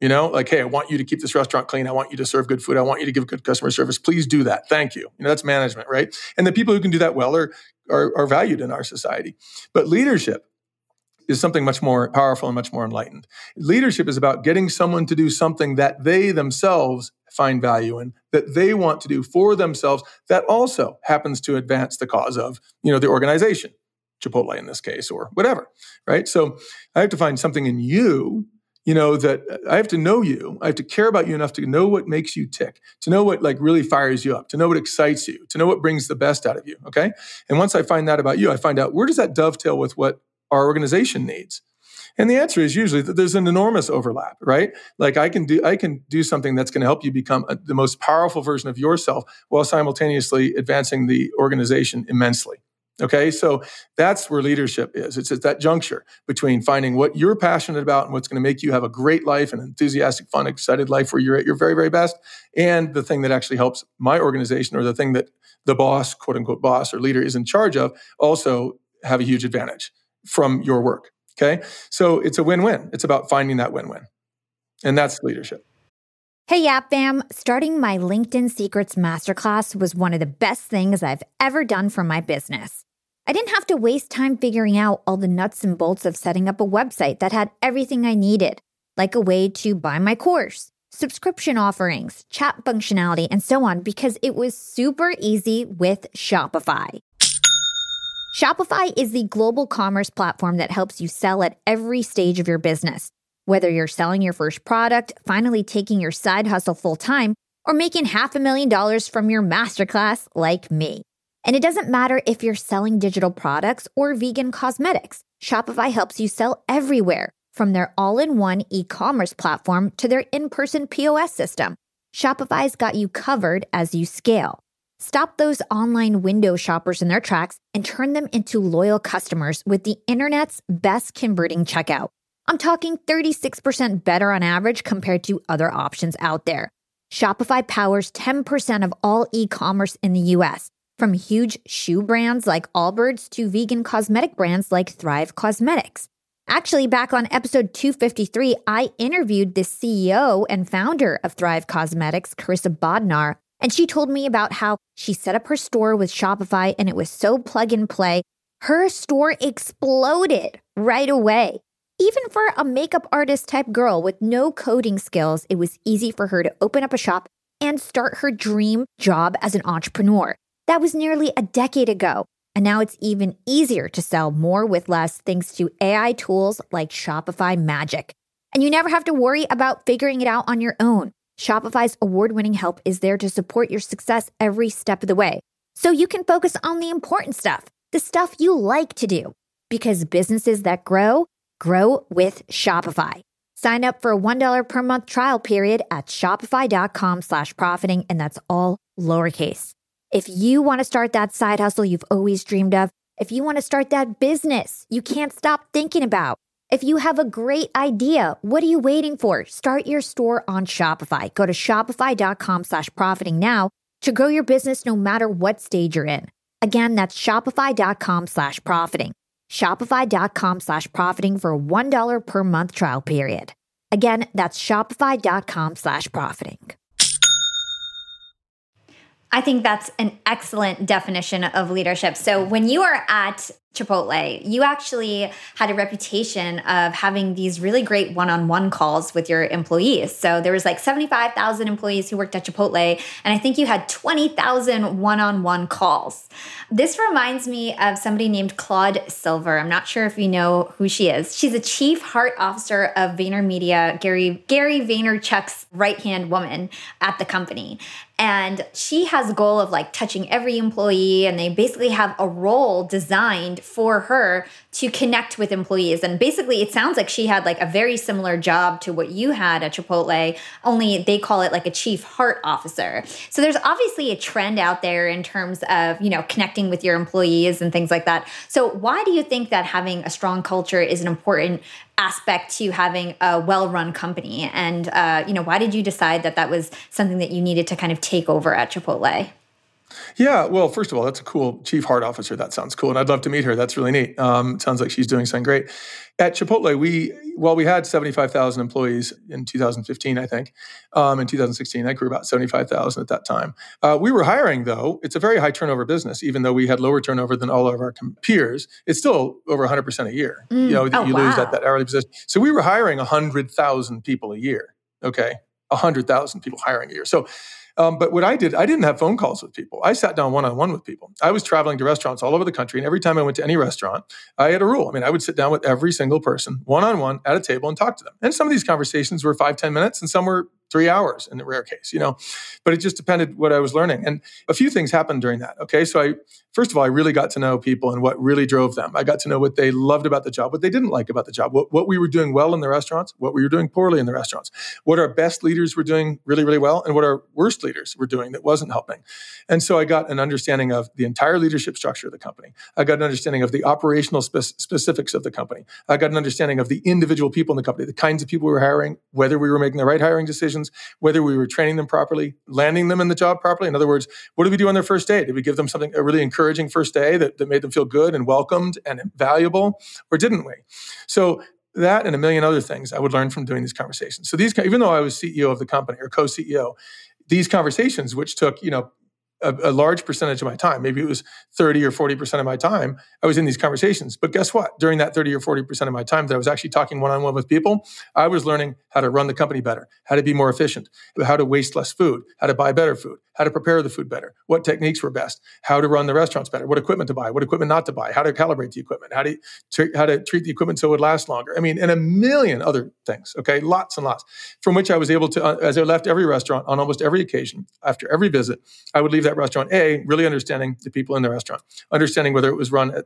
You know, like, hey, I want you to keep this restaurant clean. I want you to serve good food. I want you to give good customer service. Please do that. Thank you. You know, that's management, right? And the people who can do that well are, are, are valued in our society. But leadership is something much more powerful and much more enlightened. Leadership is about getting someone to do something that they themselves find value in, that they want to do for themselves, that also happens to advance the cause of, you know, the organization, Chipotle in this case, or whatever, right? So I have to find something in you you know that uh, i have to know you i have to care about you enough to know what makes you tick to know what like really fires you up to know what excites you to know what brings the best out of you okay and once i find that about you i find out where does that dovetail with what our organization needs? And the answer is usually that there's an enormous overlap, right? Like I can do I can do something that's going to help you become a, the most powerful version of yourself while simultaneously advancing the organization immensely. Okay, so that's where leadership is. It's at that juncture between finding what you're passionate about and what's going to make you have a great life, an enthusiastic, fun, excited life where you're at your very, very best, and the thing that actually helps my organization or the thing that the boss, quote unquote, boss or leader is in charge of also have a huge advantage from your work. Okay. So it's a win win. It's about finding that win win. And that's leadership. Hey, Yap Fam. Starting my LinkedIn Secrets Masterclass was one of the best things I've ever done for my business. I didn't have to waste time figuring out all the nuts and bolts of setting up a website that had everything I needed, like a way to buy my course, subscription offerings, chat functionality, and so on, because it was super easy with Shopify. Shopify is the global commerce platform that helps you sell at every stage of your business. Whether you're selling your first product, finally taking your side hustle full time, or making half a million dollars from your masterclass like me. And it doesn't matter if you're selling digital products or vegan cosmetics, Shopify helps you sell everywhere, from their all in one e commerce platform to their in person POS system. Shopify's got you covered as you scale. Stop those online window shoppers in their tracks and turn them into loyal customers with the internet's best converting checkout. I'm talking 36% better on average compared to other options out there. Shopify powers 10% of all e commerce in the US, from huge shoe brands like Allbirds to vegan cosmetic brands like Thrive Causemetics. Actually, back on episode 253, I interviewed the CEO and founder of Thrive Causemetics, Karissa Bodnar, and she told me about how she set up her store with Shopify and it was so plug and play. Her store exploded right away. Even for a makeup artist type girl with no coding skills, it was easy for her to open up a shop and start her dream job as an entrepreneur. That was nearly a decade ago. And now it's even easier to sell more with less thanks to AI tools like Shopify Magic. And you never have to worry about figuring it out on your own. Shopify's award winning help is there to support your success every step of the way. So you can focus on the important stuff, the stuff you like to do, because businesses that grow, grow with Shopify. Sign up for a $1 per month trial period at shopify.com slash profiting, and that's all lowercase. If you want to start that side hustle you've always dreamed of, if you want to start that business you can't stop thinking about, if you have a great idea, what are you waiting for? Start your store on Shopify. Go to shopify.com slash profiting now to grow your business no matter what stage you're in. Again, that's shopify.com slash profiting. Shopify.com slash profiting for a $1 per month trial period. Again, that's shopify.com slash profiting. I think that's an excellent definition of leadership. So when you are at Chipotle, you actually had a reputation of having these really great one-on-one calls with your employees. So there was like 75,000 employees who worked at Chipotle, and I think you had 20,000 one-on-one calls. This reminds me of somebody named Claude Silver. I'm not sure if you know who she is. She's a chief heart officer of VaynerMedia, Gary Gary Vaynerchuk's right-hand woman at the company. And she has a goal of like touching every employee, and they basically have a role designed for her to connect with employees. And basically, it sounds like she had like a very similar job to what you had at Chipotle, only they call it like a chief heart officer. So there's obviously a trend out there in terms of, you know, connecting with your employees and things like that. So why do you think that having a strong culture is an important aspect to having a well-run company and uh, you know why did you decide that that was something that you needed to kind of take over at chipotle yeah, well, first of all, that's a cool chief heart officer. That sounds cool, and I'd love to meet her. That's really neat. Um, sounds like she's doing something great. At Chipotle, we well, we had seventy five thousand employees in 2015, I think. Um, in 2016, I grew about seventy five thousand at that time. Uh, we were hiring though. It's a very high turnover business, even though we had lower turnover than all of our peers. It's still over 100 percent a year. Mm. You know, oh, you wow. lose that that hourly position. So we were hiring hundred thousand people a year. Okay, hundred thousand people hiring a year. So um, but what I did, I didn't have phone calls with people. I sat down one on one with people. I was traveling to restaurants all over the country. And every time I went to any restaurant, I had a rule. I mean, I would sit down with every single person one on one at a table and talk to them. And some of these conversations were five, ten minutes, and some were three hours in the rare case, you know. But it just depended what I was learning. And a few things happened during that. Okay. So I first of all, I really got to know people and what really drove them. I got to know what they loved about the job, what they didn't like about the job, what, what we were doing well in the restaurants, what we were doing poorly in the restaurants, what our best leaders were doing really, really well, and what our worst leaders were doing that wasn't helping. And so I got an understanding of the entire leadership structure of the company. I got an understanding of the operational spe- specifics of the company. I got an understanding of the individual people in the company, the kinds of people we were hiring, whether we were making the right hiring decisions, whether we were training them properly, landing them in the job properly. In other words, what did we do on their first day? Did we give them something a really encouraging first day that, that made them feel good and welcomed and valuable, or didn't we? So that and a million other things I would learn from doing these conversations. So these, even though I was CEO of the company or co-CEO, these conversations, which took you know a, a, large percentage of my time, maybe it was 30 or 40% of my time, I was in these conversations. But guess what? During that 30 or 40% of my time that I was actually talking one on one with people, I was learning how to run the company better, how to be more efficient, how to waste less food, how to buy better food, how to prepare the food better, what techniques were best, how to run the restaurants better, what equipment to buy, what equipment not to buy, how to calibrate the equipment, how to, how to treat the equipment so it would last longer. I mean, and a million other things, okay? Lots and lots, from which I was able to, uh, as I left every restaurant on almost every occasion, after every visit, I would leave that restaurant, A, really understanding the people in the restaurant, understanding whether it was run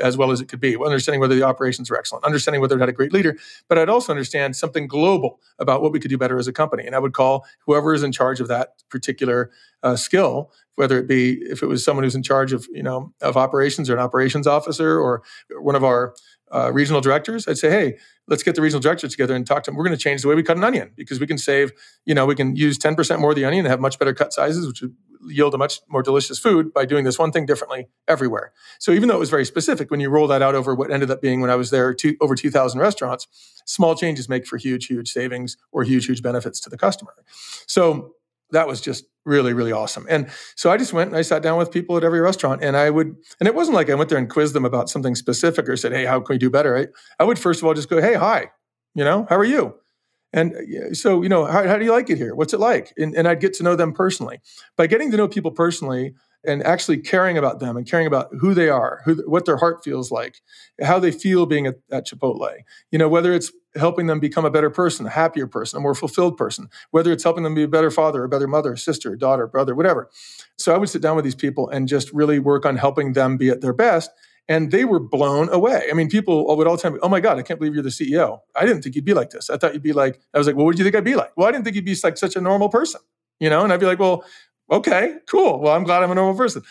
as well as it could be, understanding whether the operations were excellent, understanding whether it had a great leader, but I'd also understand something global about what we could do better as a company. And I would call whoever is in charge of that particular uh, skill, whether it be if it was someone who's in charge of you know of operations or an operations officer or one of our uh, regional directors, I'd say, hey, let's get the regional directors together and talk to them. We're going to change the way we cut an onion because we can save, you know, we can use 10% more of the onion and have much better cut sizes, which yield a much more delicious food by doing this one thing differently everywhere. So even though it was very specific, when you roll that out over what ended up being when I was there, two, over 2,000 restaurants, small changes make for huge, huge savings or huge, huge benefits to the customer. So that was just really really awesome and so i just went and i sat down with people at every restaurant and i would and it wasn't like i went there and quizzed them about something specific or said hey how can we do better I, I would first of all just go hey hi you know how are you and so you know how, how do you like it here what's it like and, and i'd get to know them personally by getting to know people personally and actually caring about them and caring about who they are, who, what their heart feels like, how they feel being at, at, Chipotle. You know, whether it's helping them become a better person, a happier person, a more fulfilled person, whether it's helping them be a better father, a better mother, sister, daughter, brother, whatever. So I would sit down with these people and just really work on helping them be at their best. And they were blown away. I mean, people would all the time, oh my God, I can't believe you're the CEO. I didn't think you'd be like this. I thought you'd be like, I was like, well, what did you think I'd be like? Well, I didn't think you'd be like such a normal person, you know? And I'd be like, well, okay, cool. Well, I'm glad I'm a normal person.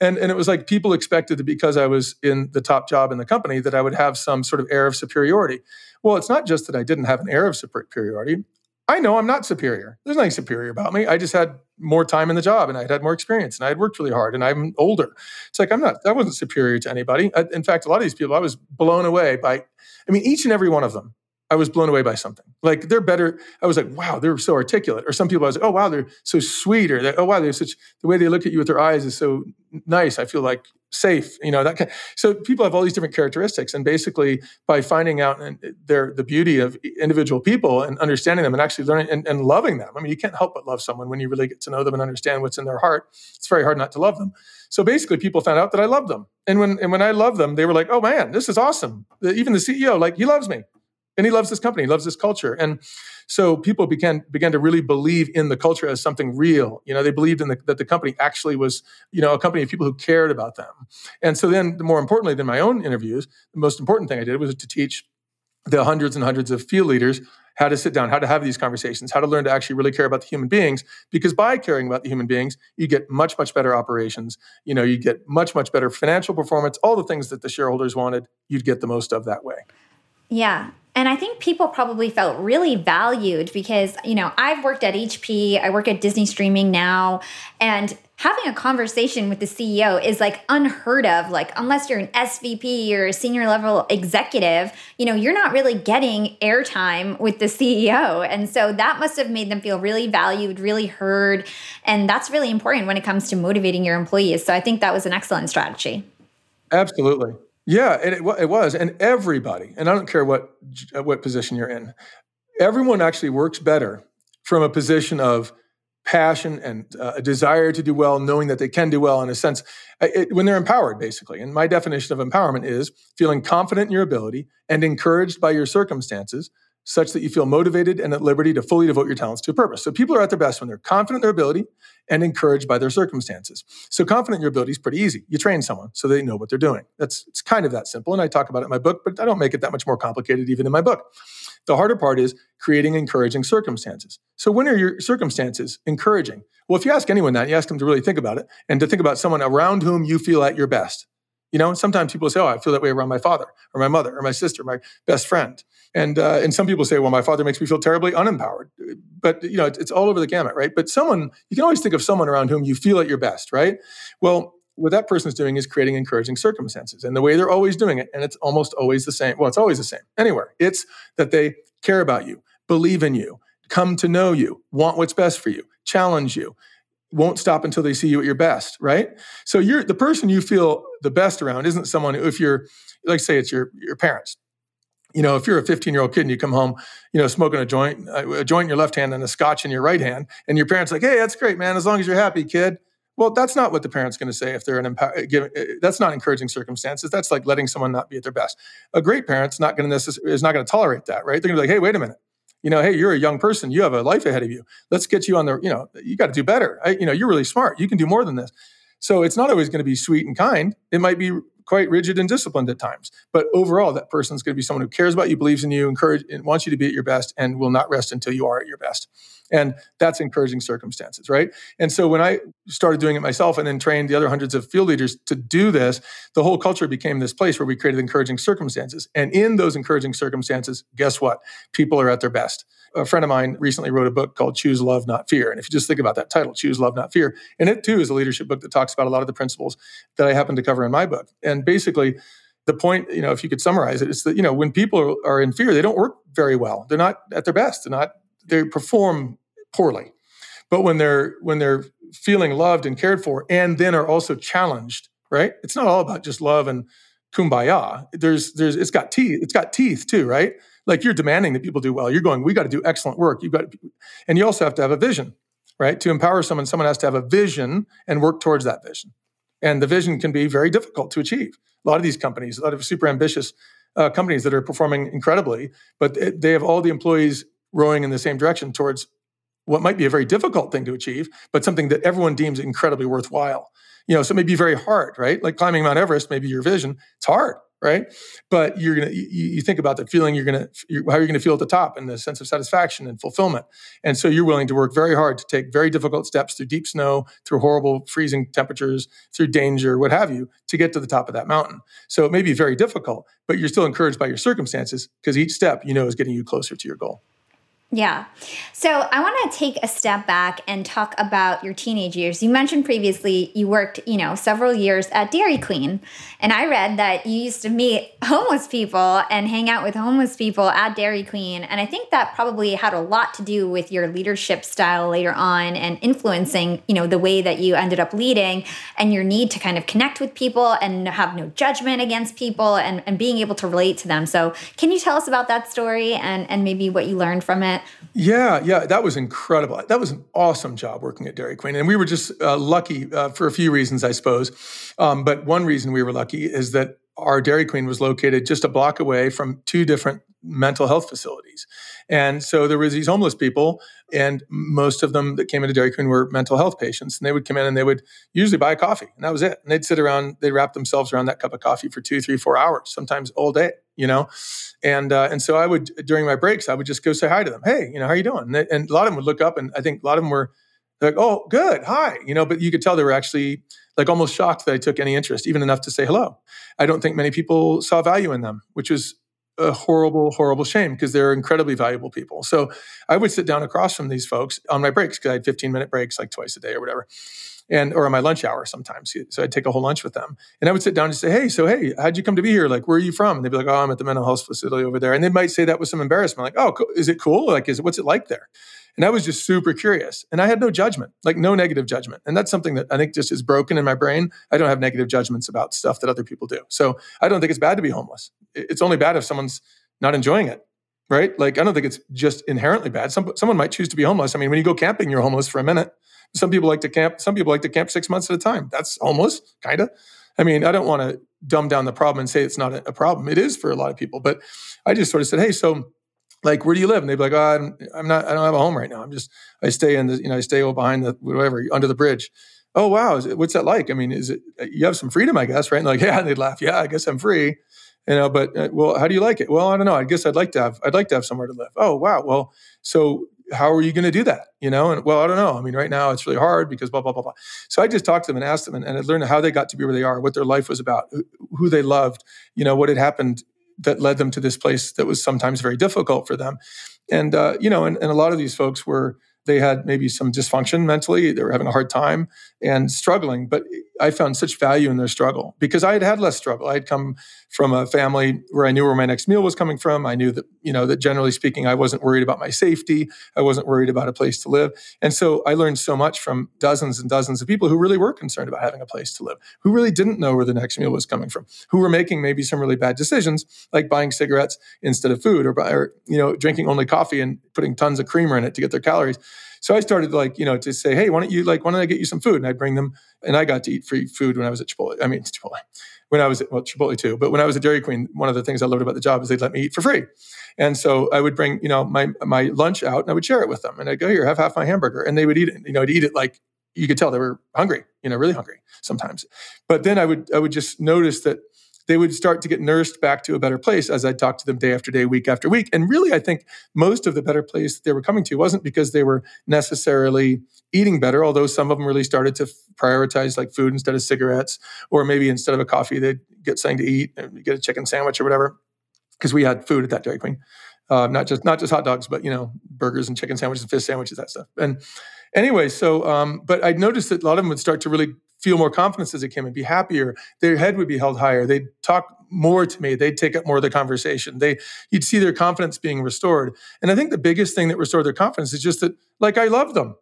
And, and it was like people expected that because I was in the top job in the company that I would have some sort of air of superiority. Well, it's not just that I didn't have an air of superiority. I know I'm not superior. There's nothing superior about me. I just had more time in the job and I had more experience and I had worked really hard and I'm older. It's like I'm not, I wasn't superior to anybody. I, in fact, a lot of these people, I was blown away by, I mean, each and every one of them I was blown away by something. Like they're better. I was like, wow, they're so articulate. Or some people, I was like, oh wow, they're so sweet. Or oh wow, they're such the way they look at you with their eyes is so nice. I feel like safe. You know that. Kind, so people have all these different characteristics, and basically by finding out their the beauty of individual people and understanding them and actually learning and, and loving them. I mean, you can't help but love someone when you really get to know them and understand what's in their heart. It's very hard not to love them. So basically, people found out that I loved them, and when and when I loved them, they were like, oh man, this is awesome. Even the CEO, like, he loves me and he loves this company, he loves this culture. And so people began began to really believe in the culture as something real. You know, they believed in the, that the company actually was, you know, a company of people who cared about them. And so then, more importantly than my own interviews, the most important thing I did was to teach the hundreds and hundreds of field leaders how to sit down, how to have these conversations, how to learn to actually really care about the human beings. Because by caring about the human beings, you get much, much better operations. You know, you get much, much better financial performance, all the things that the shareholders wanted, you'd get the most of that way. Yeah. And I think people probably felt really valued because, you know, I've worked at HP, I work at Disney Streaming now, and having a conversation with the CEO is like unheard of. Like, unless you're an SVP or a senior level executive, you know, you're not really getting airtime with the CEO. And so that must have made them feel really valued, really heard. And that's really important when it comes to motivating your employees. So I think that was an excellent strategy. Absolutely. Yeah, it, it was, and everybody, and I don't care what what position you're in, everyone actually works better from a position of passion and uh, a desire to do well, knowing that they can do well in a sense it, when they're empowered, basically. And my definition of empowerment is feeling confident in your ability and encouraged by your circumstances such that you feel motivated and at liberty to fully devote your talents to a purpose. So people are at their best when they're confident in their ability and encouraged by their circumstances. So confident in your ability is pretty easy. You train someone so they know what they're doing. That's it's kind of that simple. And I talk about it in my book, but I don't make it that much more complicated even in my book. The harder part is creating encouraging circumstances. So when are your circumstances encouraging? Well, if you ask anyone that, you ask them to really think about it and to think about someone around whom you feel at your best. You know, sometimes people say, "Oh, I feel that way around my father or my mother or my sister, my best friend." And uh, and some people say, "Well, my father makes me feel terribly unempowered." But you know, it's, it's all over the gamut, right? But someone you can always think of someone around whom you feel at your best, right? Well, what that person is doing is creating encouraging circumstances, and the way they're always doing it, and it's almost always the same. Well, it's always the same anywhere. It's that they care about you, believe in you, come to know you, want what's best for you, challenge you won't stop until they see you at your best, right? So you're the person you feel the best around isn't someone if you're like say it's your your parents. You know, if you're a 15 year old kid and you come home, you know, smoking a joint, a joint in your left hand and a scotch in your right hand, and your parents like, hey, that's great, man, as long as you're happy, kid. Well, that's not what the parent's going to say if they're an empower. Uh, that's not encouraging circumstances. That's like letting someone not be at their best. A great parent's not going to necess- is not going to tolerate that, right? They're going to be like, hey, wait a minute you know, hey, you're a young person, you have a life ahead of you. Let's get you on the, you know, you got to do better. I, you know, you're really smart. You can do more than this. So it's not always going to be sweet and kind. It might be quite rigid and disciplined at times. But overall, that person's going to be someone who cares about you, believes in you, encourage, and wants you to be at your best, and will not rest until you are at your best. And that's encouraging circumstances, right? And so when I started doing it myself and then trained the other hundreds of field leaders to do this, the whole culture became this place where we created encouraging circumstances. And in those encouraging circumstances, guess what? People are at their best. A friend of mine recently wrote a book called Choose Love, Not Fear. And if you just think about that title, Choose Love, Not Fear, and it too is a leadership book that talks about a lot of the principles that I happen to cover in my book. And basically, the point, you know, if you could summarize it, it's that, you know, when people are in fear, they don't work very well. They're not at their best. They're not they perform poorly. But when they're when they're feeling loved and cared for, and then are also challenged, right? It's not all about just love and kumbaya. There's there's it's got teeth. It's got teeth too, right? Like you're demanding that people do well. You're going, we got to do excellent work. You've got, to, and you also have to have a vision, right? To empower someone, someone has to have a vision and work towards that vision. And the vision can be very difficult to achieve. A lot of these companies, a lot of super ambitious uh, companies that are performing incredibly, but they have all the employees rowing in the same direction towards what might be a very difficult thing to achieve, but something that everyone deems incredibly worthwhile. You know, so it may be very hard, right? Like climbing Mount Everest, maybe your vision, it's hard, right? But you're gonna, you, you think about the feeling you're gonna, how you're gonna feel at the top, and the sense of satisfaction and fulfillment. And so you're willing to work very hard to take very difficult steps through deep snow, through horrible freezing temperatures, through danger, what have you, to get to the top of that mountain. So it may be very difficult, but you're still encouraged by your circumstances because each step you know is getting you closer to your goal. Yeah. So I want to take a step back and talk about your teenage years. You mentioned previously you worked, you know, several years at Dairy Queen. And I read that you used to meet homeless people and hang out with homeless people at Dairy Queen. And I think that probably had a lot to do with your leadership style later on and influencing, you know, the way that you ended up leading and your need to kind of connect with people and have no judgment against people and, and being able to relate to them. So can you tell us about that story and, and maybe what you learned from it? Yeah, yeah, that was incredible. That was an awesome job working at Dairy Queen, and we were just uh, lucky uh, for a few reasons, I suppose. Um, but one reason we were lucky is that our Dairy Queen was located just a block away from two different mental health facilities. And so there was these homeless people, and most of them that came into Dairy Queen were mental health patients. And they would come in and they would usually buy a coffee, and that was it. And they'd sit around, they'd wrap themselves around that cup of coffee for two, three, four hours, sometimes all day, you know. And uh, and so I would during my breaks, I would just go say hi to them. Hey, you know, how are you doing? And, they, and a lot of them would look up, and I think a lot of them were like, "Oh, good, hi," you know. But you could tell they were actually like almost shocked that I took any interest, even enough to say hello. I don't think many people saw value in them, which was a horrible, horrible shame because they're incredibly valuable people. So I would sit down across from these folks on my breaks because I had 15 minute breaks like twice a day or whatever. And or on my lunch hour sometimes. So I'd take a whole lunch with them. And I would sit down and say, Hey, so hey, how'd you come to be here? Like, where are you from? And they'd be like, Oh, I'm at the mental health facility over there. And they might say that with some embarrassment, like, Oh, is it cool? Like, is what's it like there? And I was just super curious. And I had no judgment, like no negative judgment. And that's something that I think just is broken in my brain. I don't have negative judgments about stuff that other people do. So I don't think it's bad to be homeless. It's only bad if someone's not enjoying it right? Like i don't think it's just inherently bad. Some, someone might choose to be homeless. I mean when you go camping you're homeless for a minute. Some people like to camp some people like to camp six months at a time. That's homeless kind of i mean i don't want to dumb down the problem and say it's not a, problem. It is for a lot of people but i just sort of said hey so like where do you live? And they'd be like oh I'm, I'm not i don't have a home right now. I'm just i stay in the you know i stay behind the whatever under the bridge. Oh wow. It, what's that like? I mean is it you have some freedom i guess right? And like yeah. And they'd laugh yeah i guess i'm free you know but uh, well how do you like it? Well i don't know. I guess i'd like to have i'd like to have somewhere to live. Oh wow. Well so how are you going to do that? You know and well i don't know. I mean right now it's really hard because blah blah blah blah. So i just talked to them and asked them and, and i learned how they got to be where they are what their life was about who, they loved you know what had happened that led them to this place that was sometimes very difficult for them. And uh, you know and, and a lot of these folks were they had maybe some dysfunction mentally. They were having a hard time and struggling. But I found such value in their struggle because I had had less struggle. I had come from a family where I knew where my next meal was coming from. I knew that, you know, that generally speaking, I wasn't worried about my safety. I wasn't worried about a place to live. And so I learned so much from dozens and dozens of people who really were concerned about having a place to live, who really didn't know where the next meal was coming from, who were making maybe some really bad decisions, like buying cigarettes instead of food or, or you know, drinking only coffee and putting tons of creamer in it to get their calories. So I started like, you know, to say, hey, why don't you like, why don't I get you some food? And I'd bring them, and I got to eat free food when I was at Chipotle. I mean, Chipotle, when I was at, well, Chipotle too. But when I was at Dairy Queen, one of the things I loved about the job is they'd let me eat for free. And so I would bring, you know, my my lunch out and I would share it with them. And I'd go, here, have half my hamburger. And they would eat it. You know, I'd eat it like you could tell they were hungry, you know, really hungry sometimes. But then I would I would just notice that they would start to get nursed back to a better place as I talked to them day after day, week after week. And really, I think most of the better place they were coming to wasn't because they were necessarily eating better, although some of them really started to prioritize like food instead of cigarettes, or maybe instead of a coffee, they'd get something to eat and get a chicken sandwich or whatever. Because we had food at that Dairy Queen. Uh, not just not just hot dogs, but you know, burgers and chicken sandwiches and fish sandwiches, that stuff. And anyway, so um, but I'd noticed that a lot of them would start to really feel more confidence as they came and be happier. Their head would be held higher. They'd talk more to me. They'd take up more of the conversation. They you'd see their confidence being restored. And I think the biggest thing that restored their confidence is just that like I love them.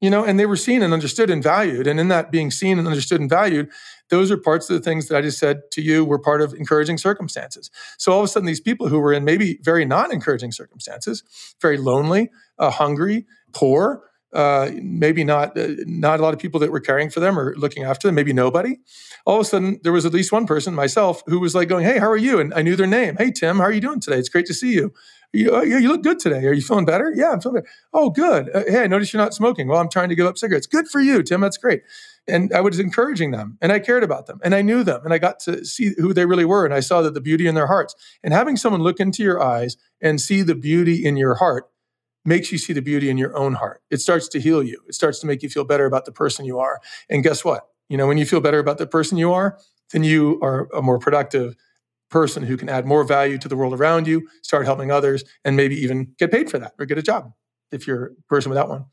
You know, and they were seen and understood and valued. And in that being seen and understood and valued, those are parts of the things that I just said to you were part of encouraging circumstances. So all of a sudden, these people who were in maybe very non encouraging circumstances, very lonely, uh, hungry, poor, uh, maybe not uh, not a lot of people that were caring for them or looking after them, maybe nobody. All of a sudden, there was at least one person, myself, who was like going, "Hey, how are you?" And I knew their name. "Hey, Tim, how are you doing today? It's great to see you." You, yeah, you look good today. Are you feeling better? Yeah, I'm feeling better. Oh, good. Uh, hey, I noticed you're not smoking. Well, I'm trying to give up cigarettes. Good for you, Tim. That's great. And I was encouraging them, and I cared about them, and I knew them, and I got to see who they really were, and I saw that the beauty in their hearts. And having someone look into your eyes and see the beauty in your heart makes you see the beauty in your own heart. It starts to heal you. It starts to make you feel better about the person you are. And guess what? You know, when you feel better about the person you are, then you are a more productive person who can add more value to the world around you, start helping others, and maybe even get paid for that or get a job if you're a person without one.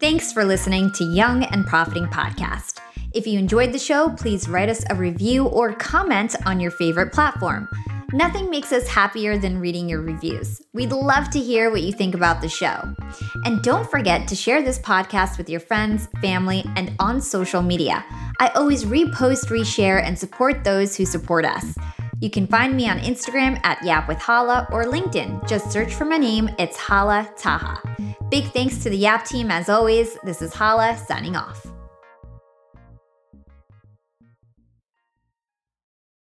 Thanks for listening to Young and Profiting Podcast. If you enjoyed the show, please write us a review or comment on your favorite platform. Nothing makes us happier than reading your reviews. We'd love to hear what you think about the show. And don't forget to share this podcast with your friends, family, and on social media. I always repost, reshare, and support those who support us. You can find me on Instagram at Yap with Hala or LinkedIn. Just search for my name, it's Hala Taha. Big thanks to the Yap team as always. This is Hala signing off.